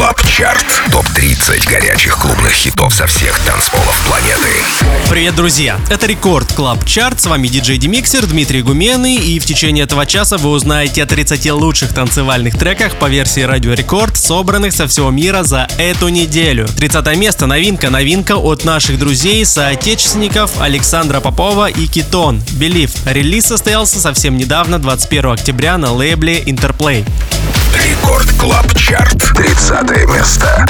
Club Chart. Топ-30 горячих клубных хитов со всех танцполов планеты. Привет, друзья! Это Record Club Chart. С вами диджей Демиксер Дмитрий Гуменный. И в течение этого часа вы узнаете о 30 лучших танцевальных треках по версии Радио Рекорд, собранных со всего мира за эту неделю. 30 место новинка. Новинка от наших друзей, соотечественников Александра Попова и Китон. Believe. Релиз состоялся совсем недавно, 21 октября на лейбле Interplay. Рекорд Клаб Чарт. 30 место.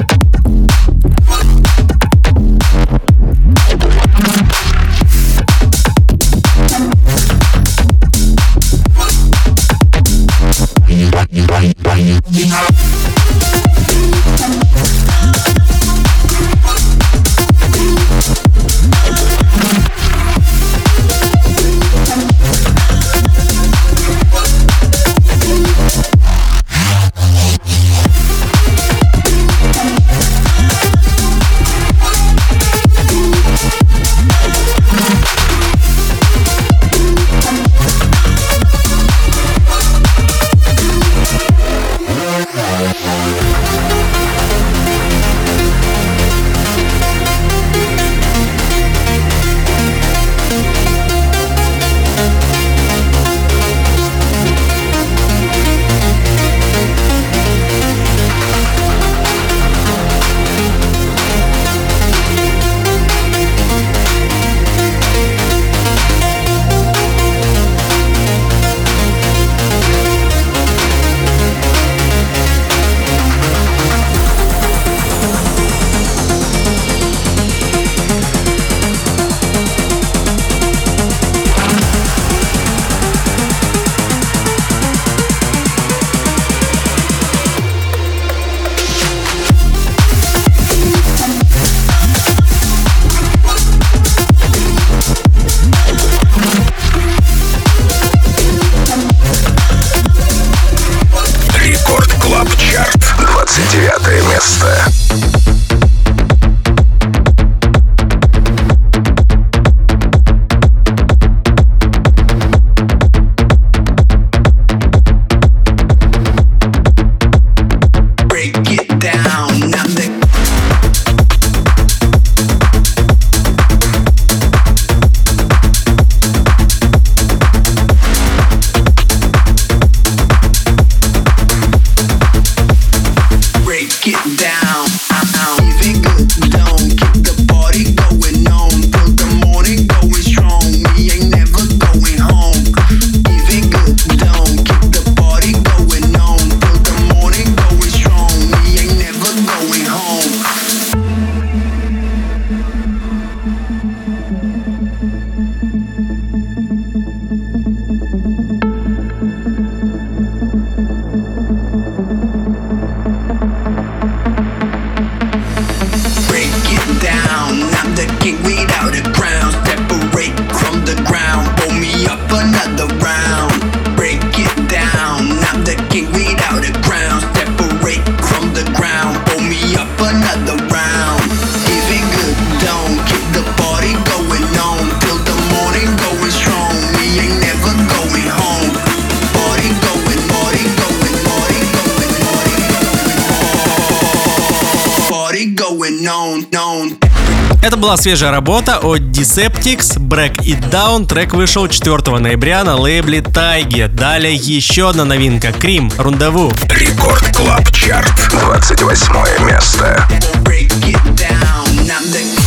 the king we Это была свежая работа от Deceptics, Break It Down. Трек вышел 4 ноября на лейбле Тайги. Далее еще одна новинка. Крим, Рундаву. Рекорд Клаб Чарт. 28 место. Break it down.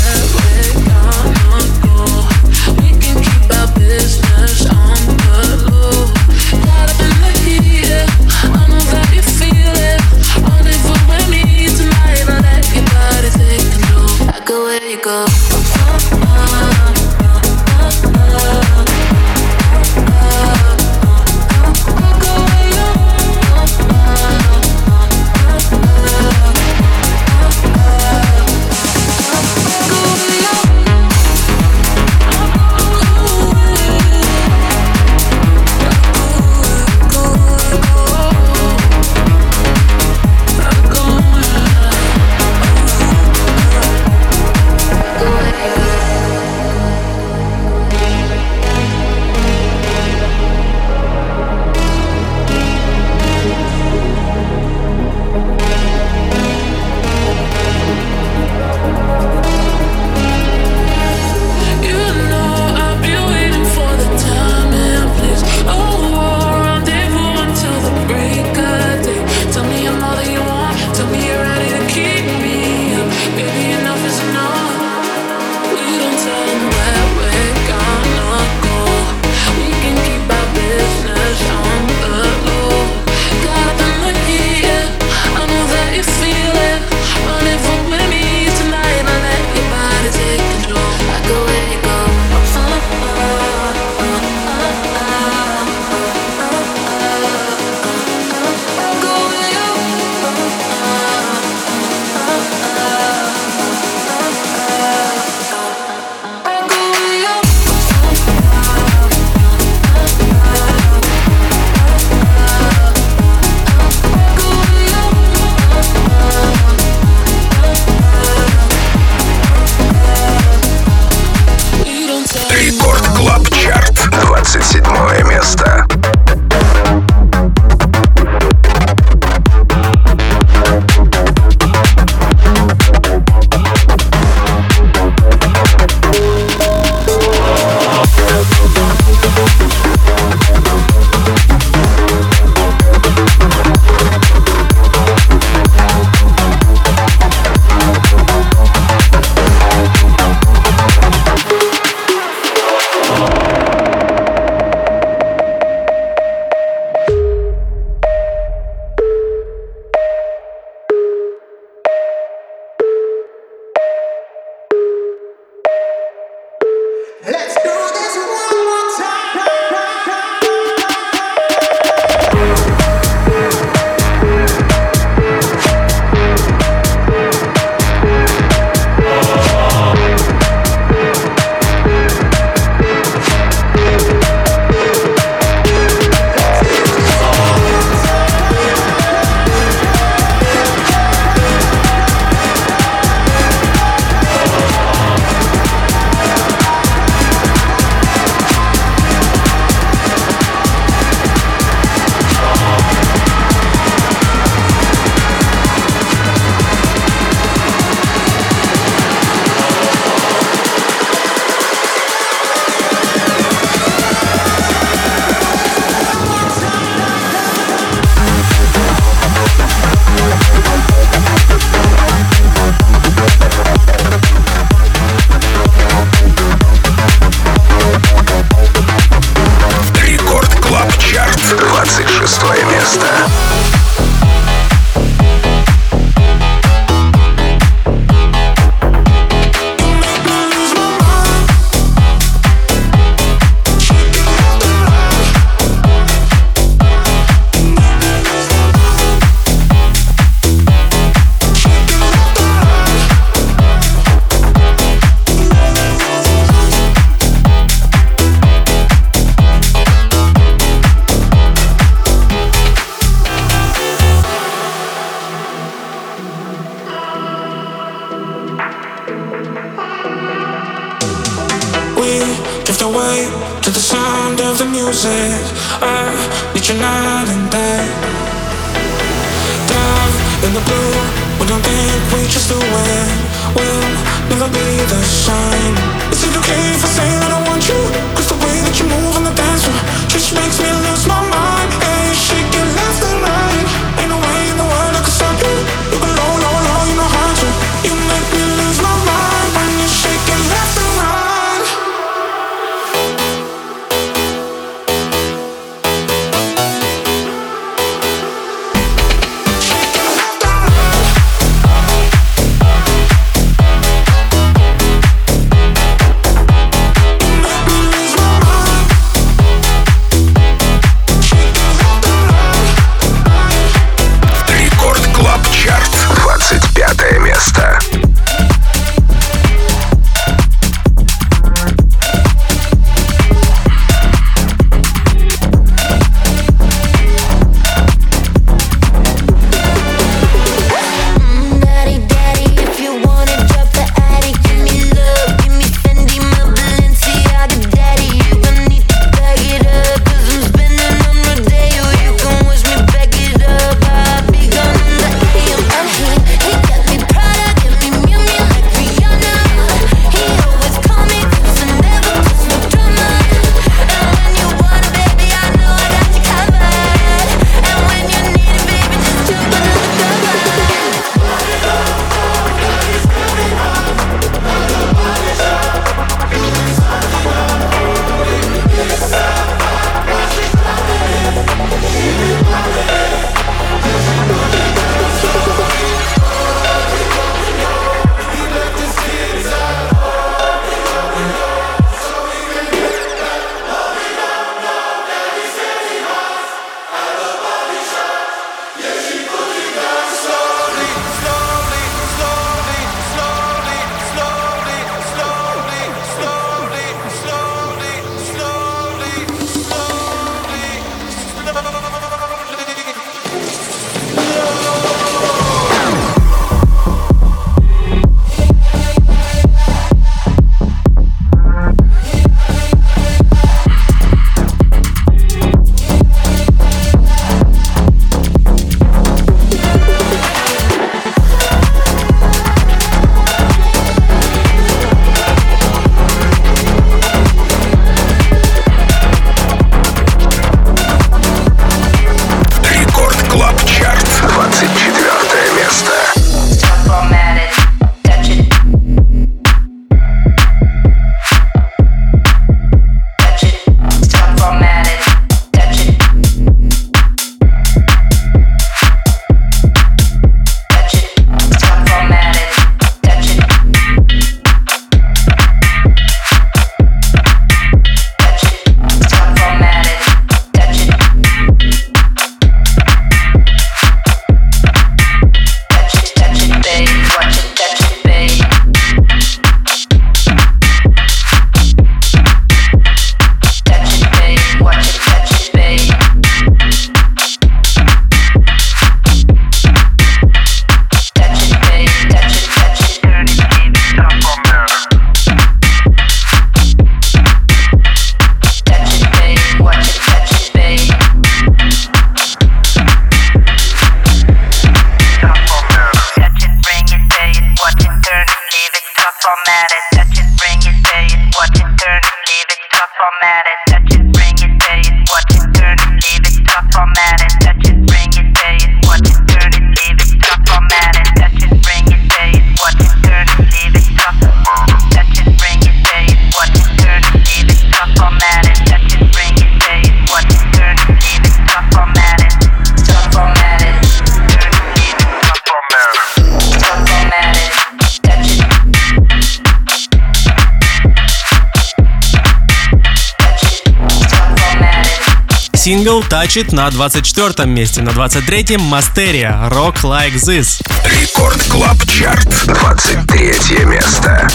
звучит на 24 месте. На 23-м Мастерия «Rock Like This». Record Club Chart, 23 место.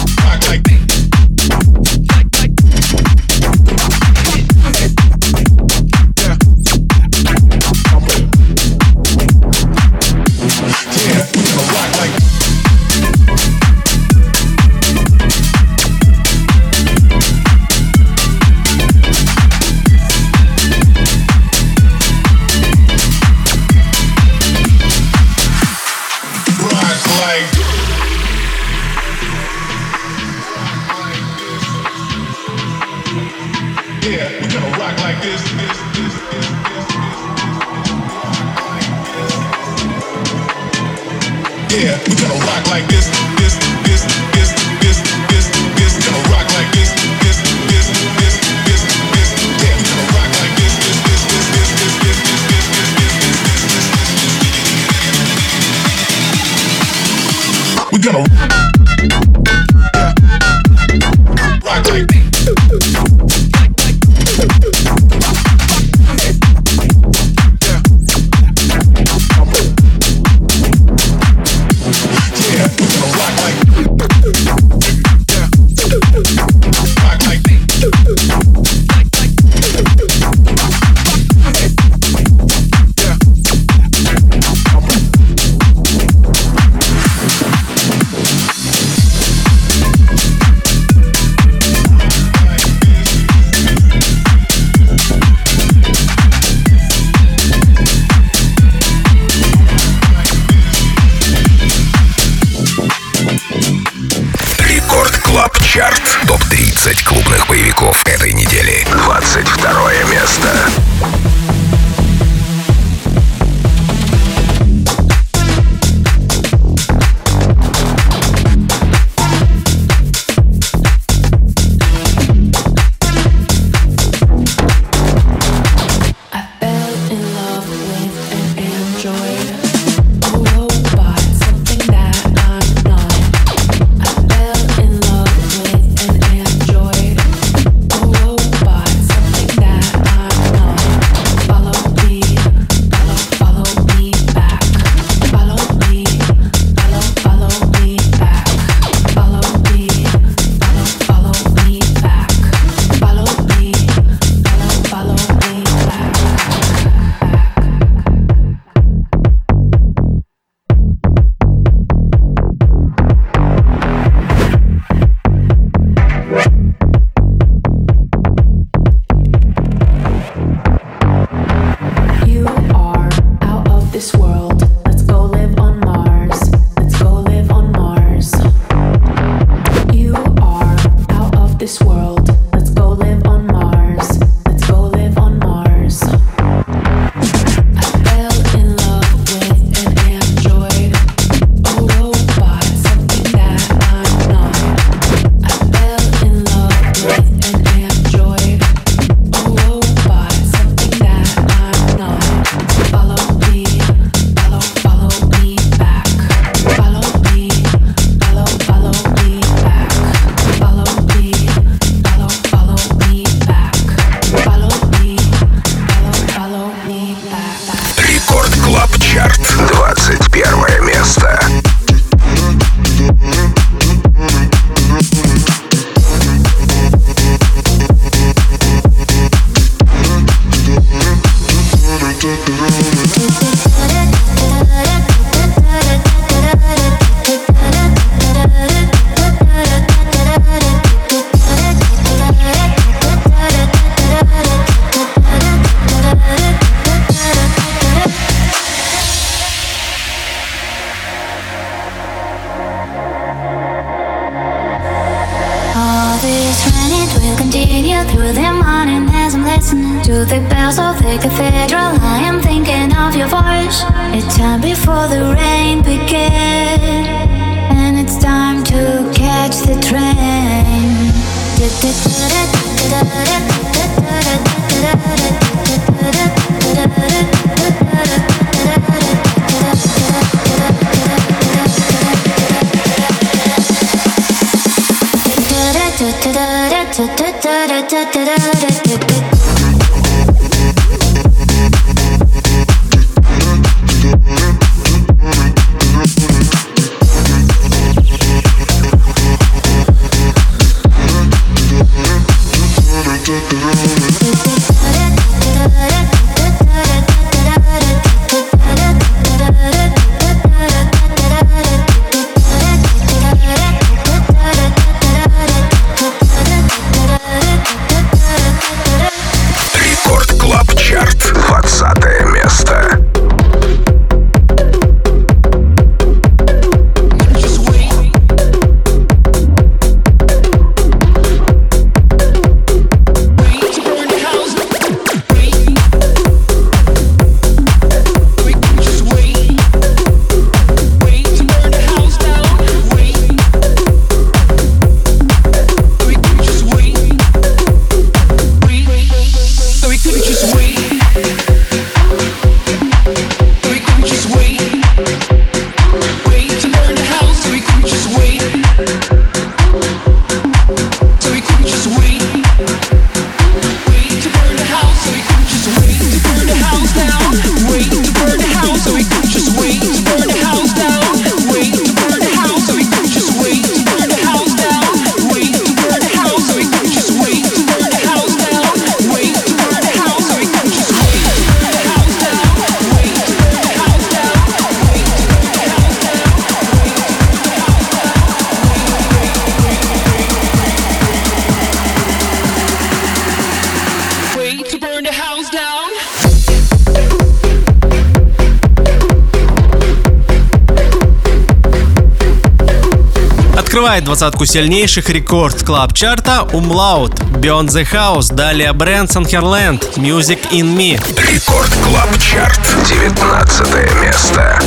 Открывает двадцатку сильнейших Record Club Chart а Umlaut, Beyond the House, далее Брэнсон Херленд, Music in Me. Record Club Chart, 19 место.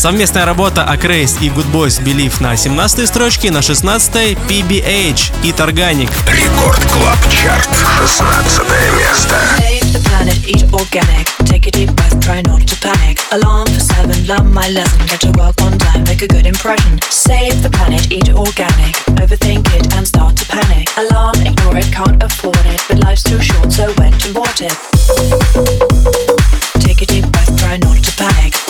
Совместная работа Акрейс и Good Boys Believe на 17 строчке, на 16 PBH и Тарганик. Рекорд Клаб Чарт, 16 место. Save the planet, eat organic. Take a deep breath, try not to panic. Alarm for seven, learn my lesson. Get to work on time, make a good impression. Save the planet, eat organic. Overthink it and start to panic. Alarm, ignore it, can't afford it. But life's too short, so went and bought it. Take a deep breath, try not to panic.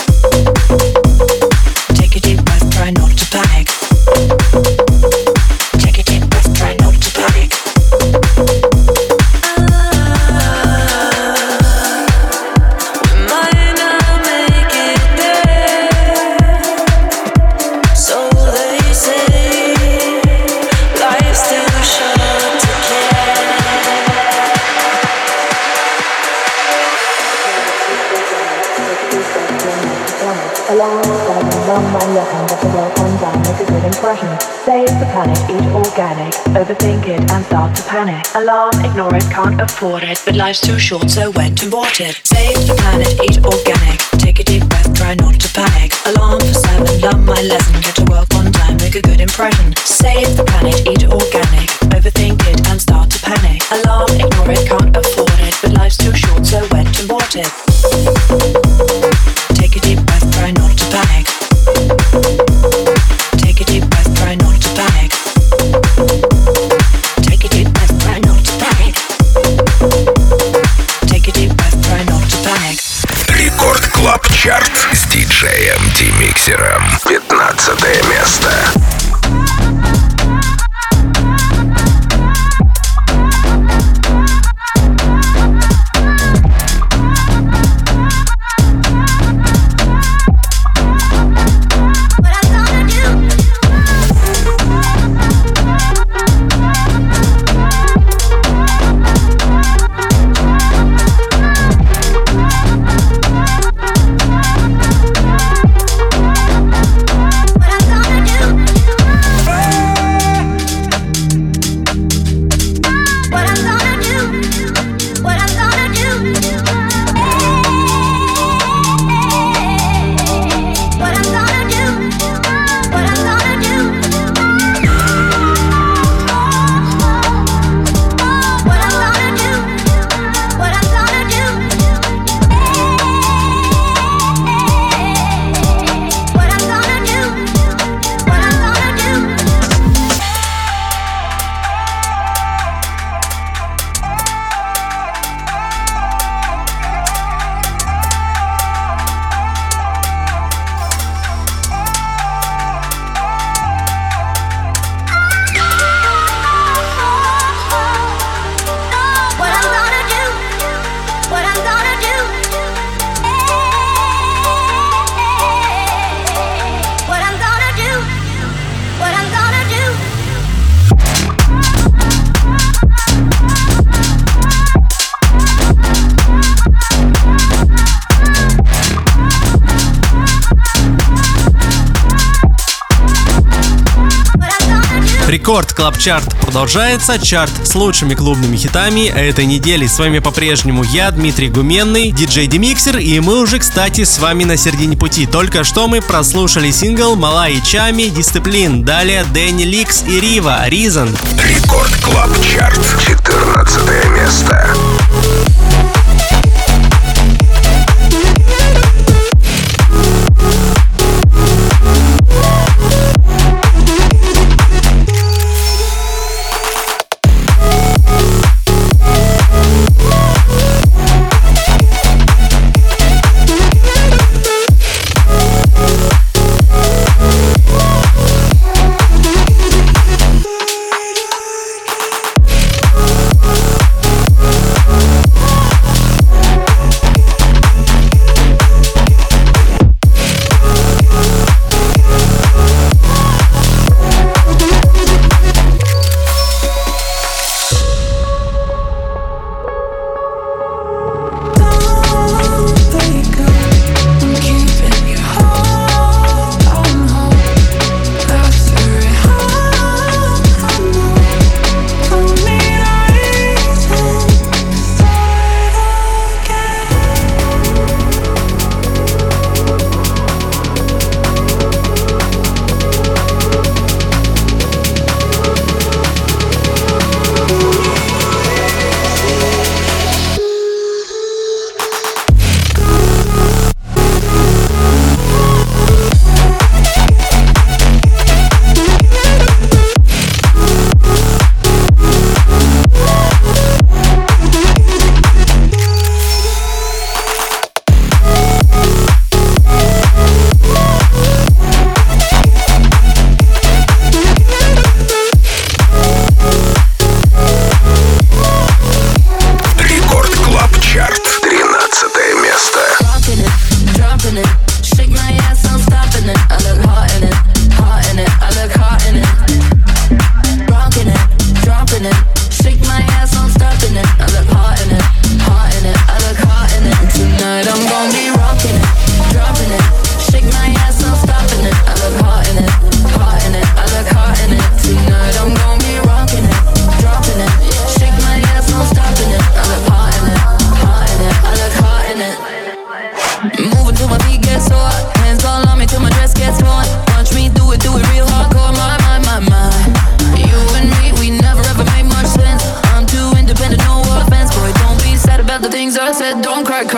Planet, eat organic, overthink it and start to panic. Alarm, ignore it, can't afford it, but life's too short, so went and bought it. Save the planet, eat organic, take a deep breath, try not to panic. Alarm for seven, learn my lesson, get to work on time, make a good impression. Save the planet, Club Chart продолжается. Чарт с лучшими клубными хитами этой недели. С вами по-прежнему я, Дмитрий Гуменный, диджей Демиксер, и мы уже, кстати, с вами на середине пути. Только что мы прослушали сингл Малай Чами Discipline. Далее Дэнни Ликс и Рива Reason. Record Club Chart, 14 место.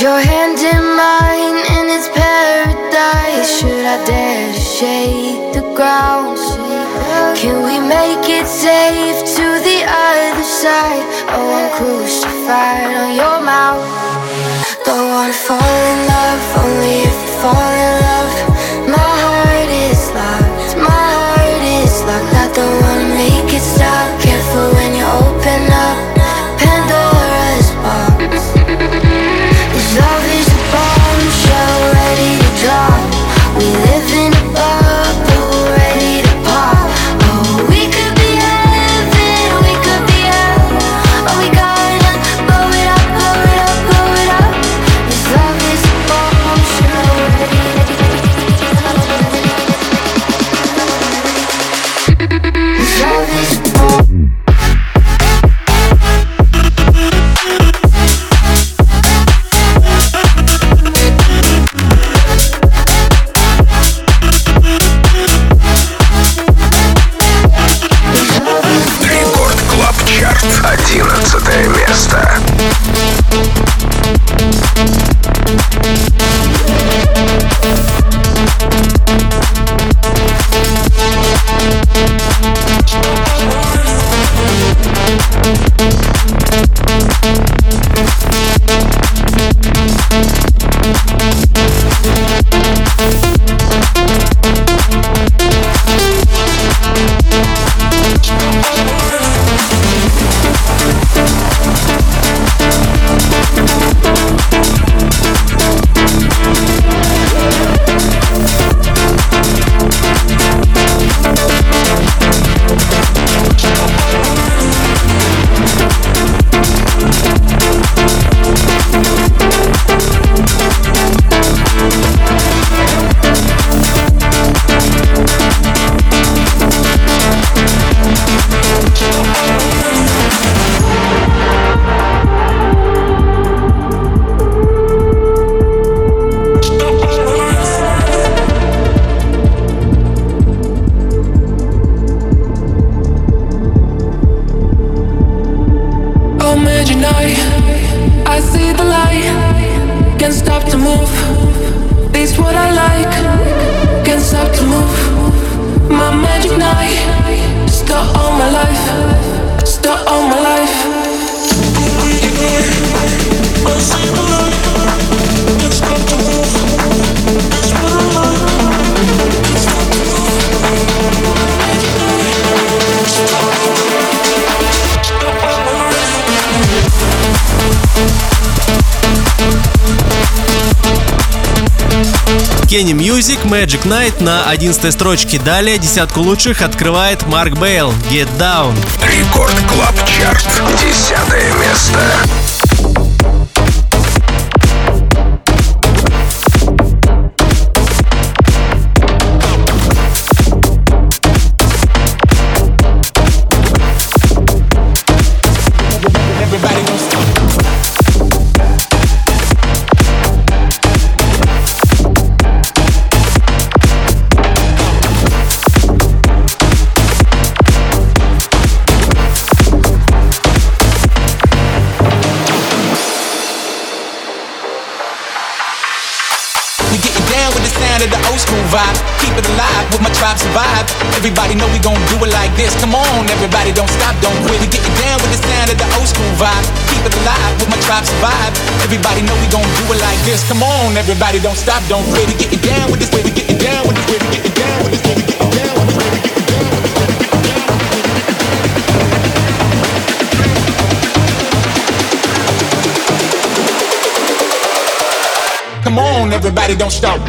Your hand in mine and it's paradise. Should I dare to shake the ground? Can we make it safe to the other side? Oh, I'm crucified on your mouth. Don't wanna fall in love, only if you fall in love. My heart is locked, my heart is locked. I don't wanna make it stop. Careful when you open up Magic Night на 11 строчке. Далее десятку лучших открывает Марк Бейл Get Down. Record Club Chart. 10 место. Come on, everybody, don't stop, don't quit. Get it down with this way to get it down with this way to get it down with this way get it down with this way get it down with this way get it down. Come on, everybody, don't stop.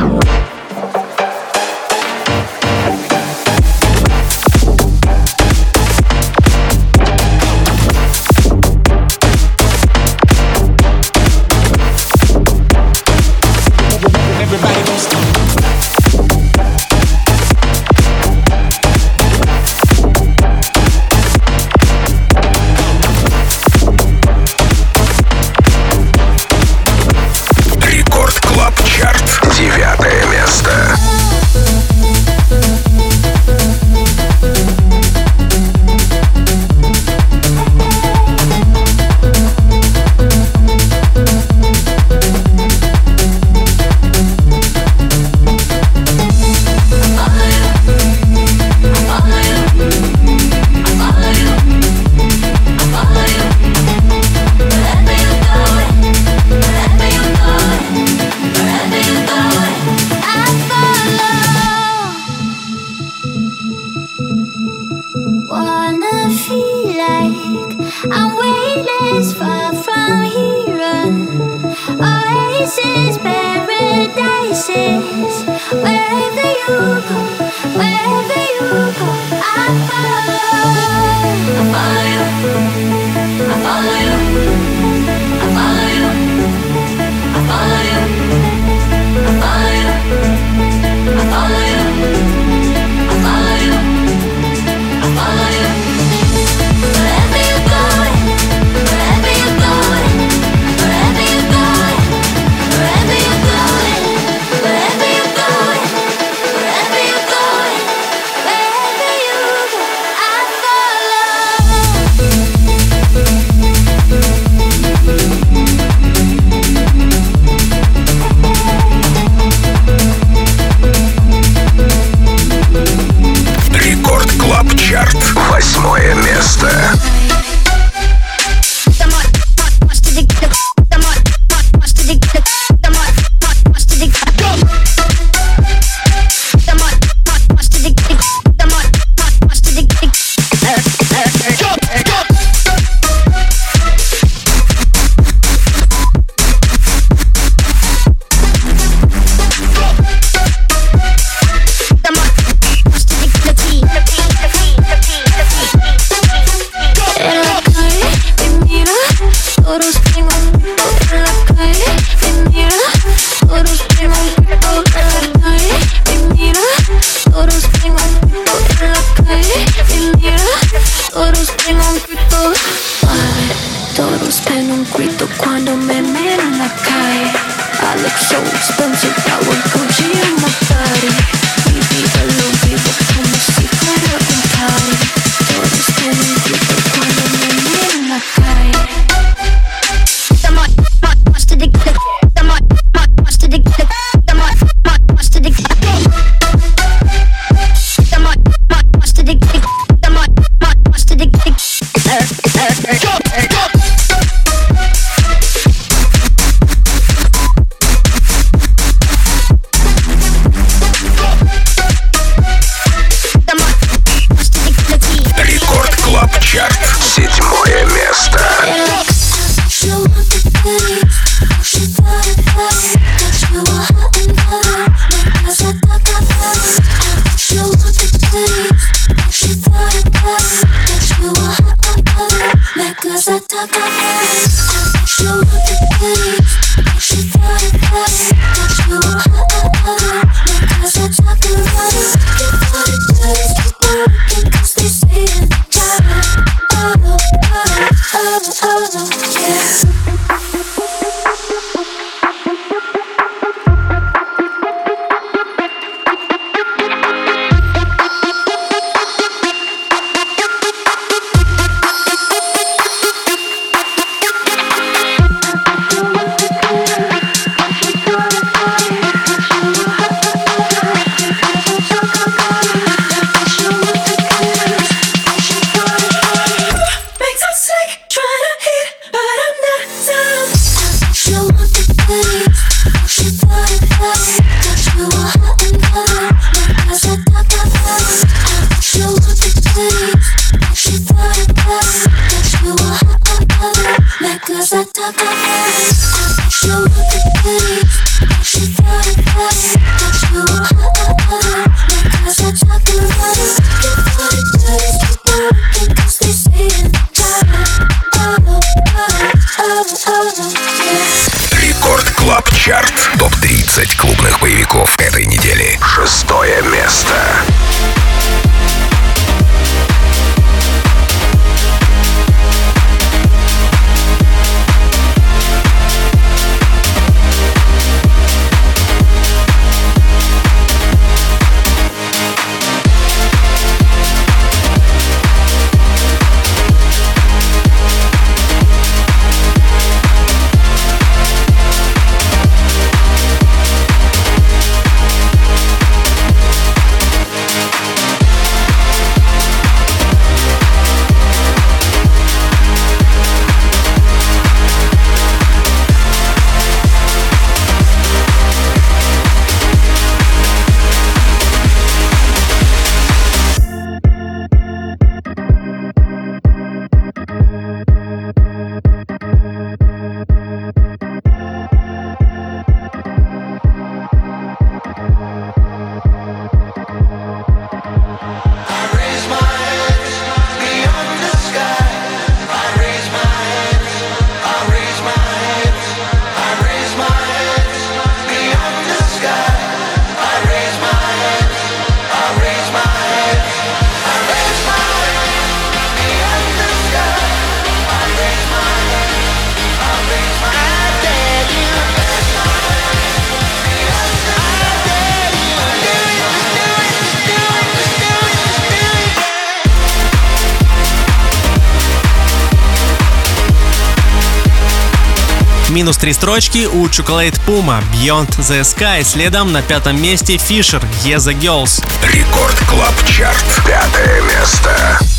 Минус три строчки у Chocolate Puma Beyond the Sky. Следом на пятом месте Fisher Yeah the Girls. Record Club Chart. Пятое место.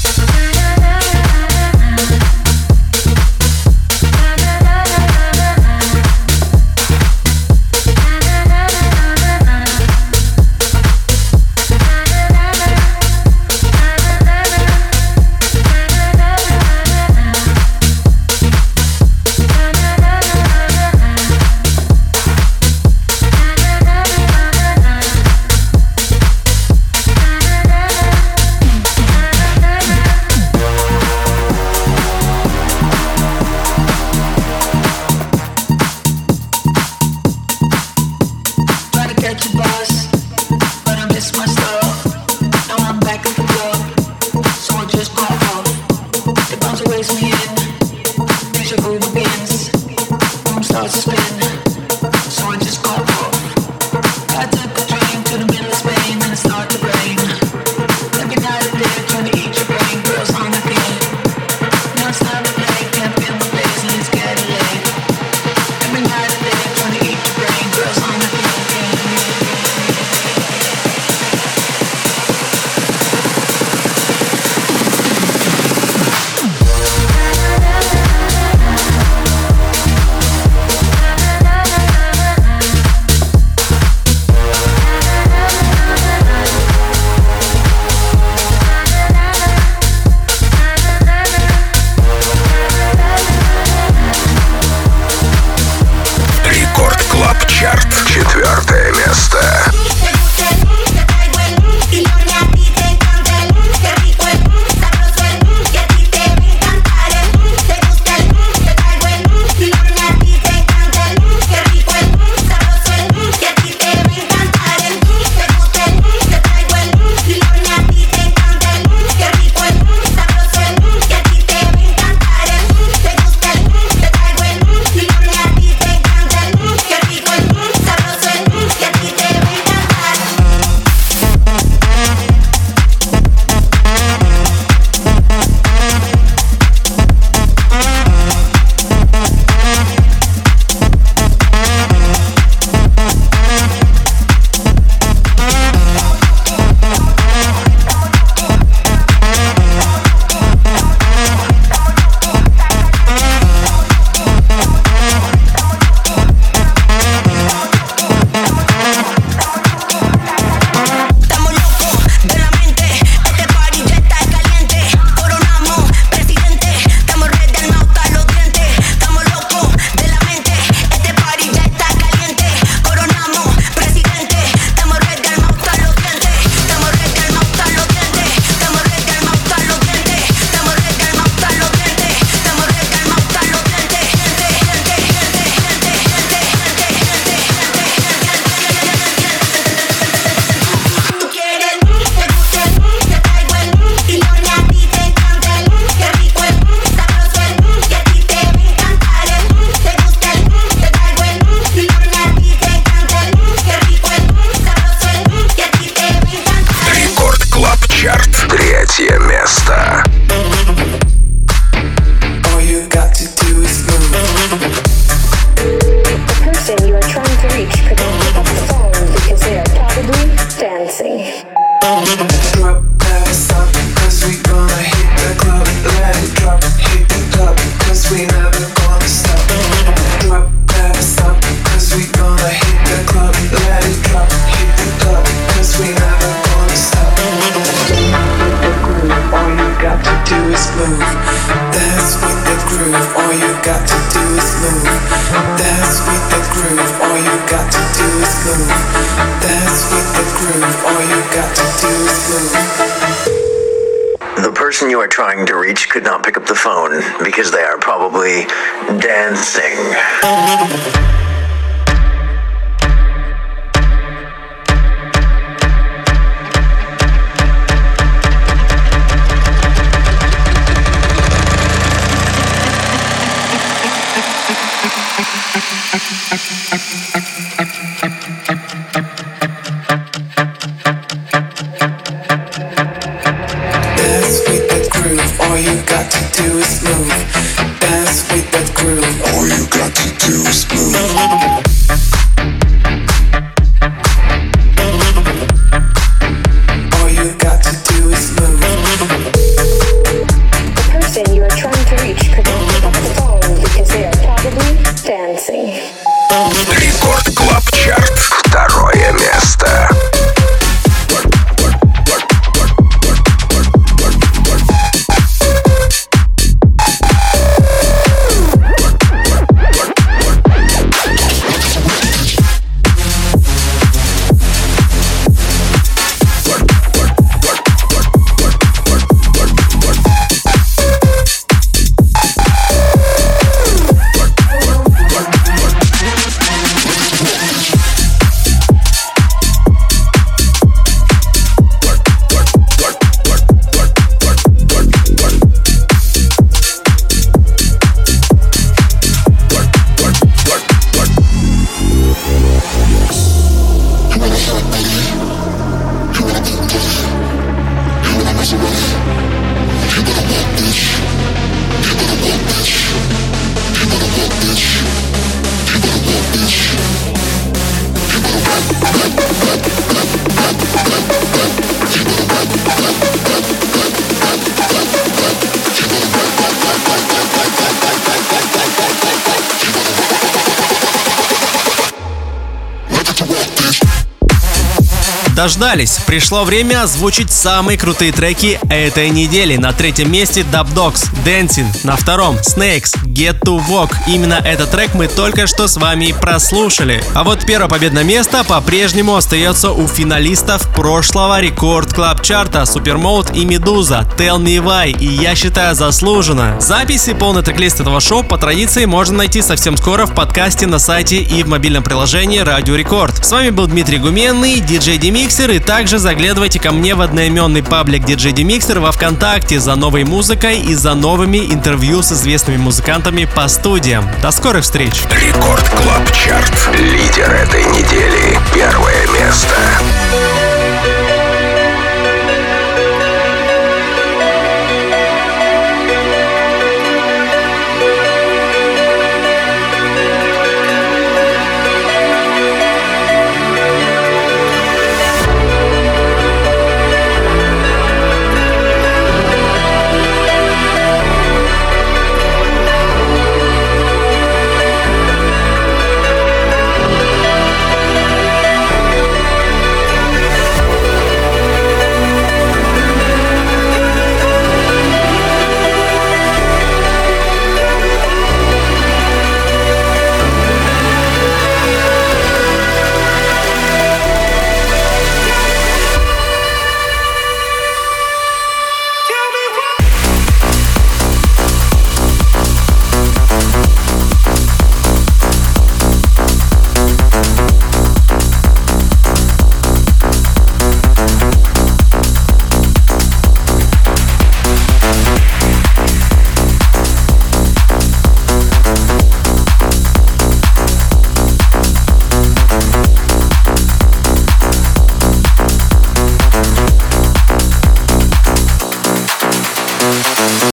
Дождались. Пришло время озвучить самые крутые треки этой недели. На третьем месте Dub Dogs, Dancing. На втором Snakes, Get to Walk. Именно этот трек мы только что с вами прослушали. А вот первое победное место по-прежнему остается у финалистов прошлого Record Club Chart а Supermode и Meduza Tell Me Why. И я считаю заслуженно. Записи полный трек-лист этого шоу по традиции можно найти совсем скоро в подкасте на сайте и в мобильном приложении Радио Рекорд. С вами был Дмитрий Гуменный, диджей Демиксер, и также заглядывайте ко мне в одноименный паблик диджей Демиксер во Вконтакте за новой музыкой и за новыми интервью с известными музыкантами ребятами по студиям. До скорых встреч! Рекорд Клаб Чарт. Лидер этой недели. Первое место.